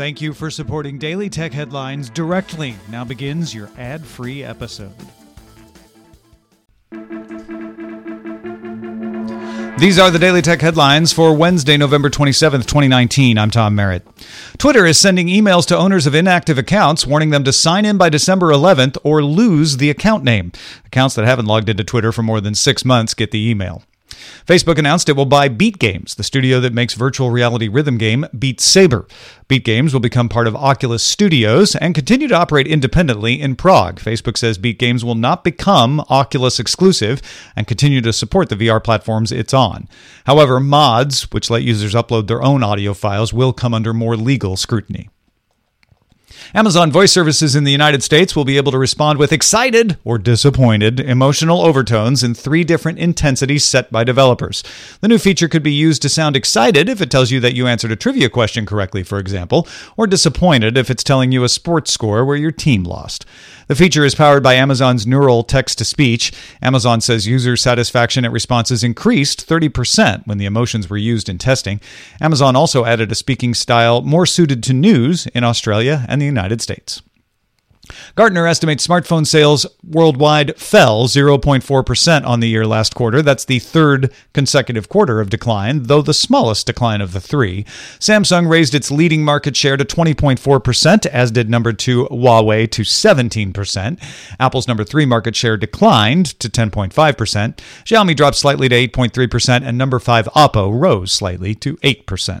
Thank you for supporting Daily Tech Headlines directly. Now begins your ad free episode. These are the Daily Tech headlines for Wednesday, November 27th, 2019. I'm Tom Merritt. Twitter is sending emails to owners of inactive accounts warning them to sign in by December 11th or lose the account name. Accounts that haven't logged into Twitter for more than six months get the email. Facebook announced it will buy Beat Games, the studio that makes virtual reality rhythm game Beat Saber. Beat Games will become part of Oculus Studios and continue to operate independently in Prague. Facebook says Beat Games will not become Oculus exclusive and continue to support the VR platforms it's on. However, mods, which let users upload their own audio files, will come under more legal scrutiny. Amazon Voice Services in the United States will be able to respond with excited or disappointed emotional overtones in three different intensities set by developers. The new feature could be used to sound excited if it tells you that you answered a trivia question correctly, for example, or disappointed if it's telling you a sports score where your team lost. The feature is powered by Amazon's neural text to speech. Amazon says user satisfaction at responses increased 30% when the emotions were used in testing. Amazon also added a speaking style more suited to news in Australia and the United States. Gartner estimates smartphone sales worldwide fell 0.4% on the year last quarter. That's the third consecutive quarter of decline, though the smallest decline of the three. Samsung raised its leading market share to 20.4%, as did number two Huawei to 17%. Apple's number three market share declined to 10.5%. Xiaomi dropped slightly to 8.3%, and number five Oppo rose slightly to 8%.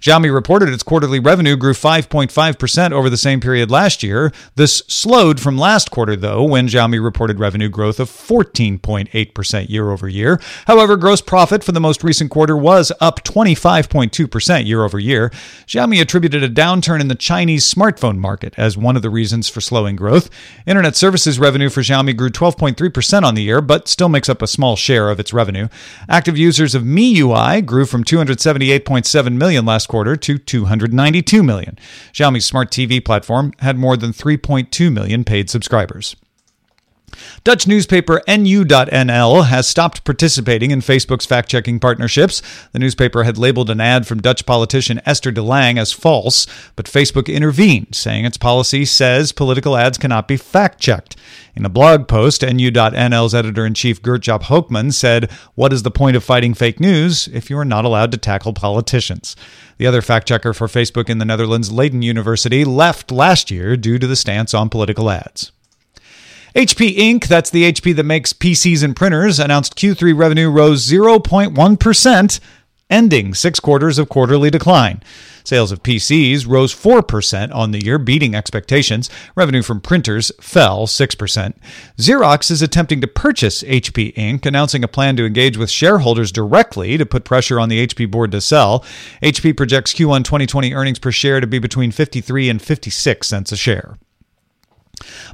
Xiaomi reported its quarterly revenue grew 5.5% over the same period last year. This slowed from last quarter, though, when Xiaomi reported revenue growth of 14.8% year over year. However, gross profit for the most recent quarter was up 25.2% year over year. Xiaomi attributed a downturn in the Chinese smartphone market as one of the reasons for slowing growth. Internet services revenue for Xiaomi grew 12.3% on the year, but still makes up a small share of its revenue. Active users of MIUI grew from 278.7 million last quarter to 292 million. Xiaomi's smart TV platform had more than 3.2 million paid subscribers. Dutch newspaper NU.nl has stopped participating in Facebook's fact checking partnerships. The newspaper had labeled an ad from Dutch politician Esther de Lange as false, but Facebook intervened, saying its policy says political ads cannot be fact checked. In a blog post, NU.nl's editor in chief Gert-Jaap Hoekman said, What is the point of fighting fake news if you are not allowed to tackle politicians? The other fact checker for Facebook in the Netherlands, Leiden University, left last year due to the stance on political ads. HP Inc., that's the HP that makes PCs and printers, announced Q3 revenue rose 0.1%, ending six quarters of quarterly decline. Sales of PCs rose 4% on the year, beating expectations. Revenue from printers fell 6%. Xerox is attempting to purchase HP Inc., announcing a plan to engage with shareholders directly to put pressure on the HP board to sell. HP projects Q1 2020 earnings per share to be between 53 and 56 cents a share.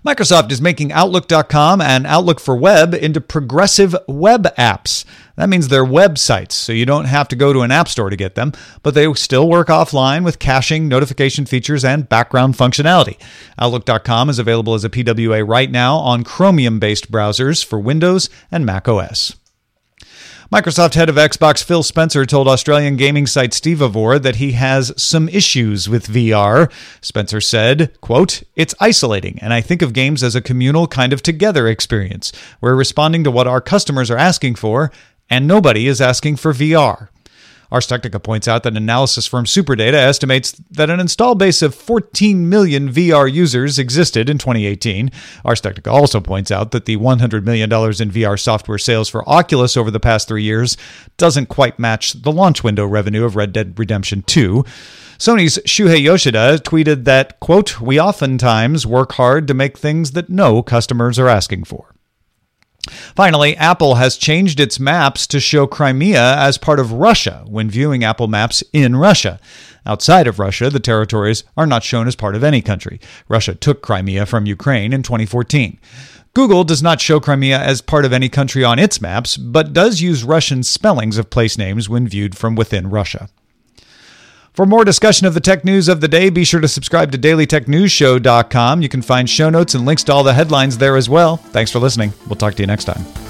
Microsoft is making Outlook.com and Outlook for Web into progressive web apps. That means they're websites, so you don't have to go to an app store to get them, but they still work offline with caching, notification features, and background functionality. Outlook.com is available as a PWA right now on Chromium based browsers for Windows and Mac OS. Microsoft head of Xbox Phil Spencer told Australian gaming site Stevivor that he has some issues with VR. Spencer said, quote, It's isolating, and I think of games as a communal kind of together experience. We're responding to what our customers are asking for, and nobody is asking for VR. Ars Technica points out that analysis firm Superdata estimates that an install base of 14 million VR users existed in 2018. Ars Technica also points out that the $100 million in VR software sales for Oculus over the past three years doesn't quite match the launch window revenue of Red Dead Redemption 2. Sony's Shuhei Yoshida tweeted that, quote, We oftentimes work hard to make things that no customers are asking for. Finally, Apple has changed its maps to show Crimea as part of Russia when viewing Apple Maps in Russia. Outside of Russia, the territories are not shown as part of any country. Russia took Crimea from Ukraine in 2014. Google does not show Crimea as part of any country on its maps, but does use Russian spellings of place names when viewed from within Russia. For more discussion of the tech news of the day, be sure to subscribe to dailytechnewsshow.com. You can find show notes and links to all the headlines there as well. Thanks for listening. We'll talk to you next time.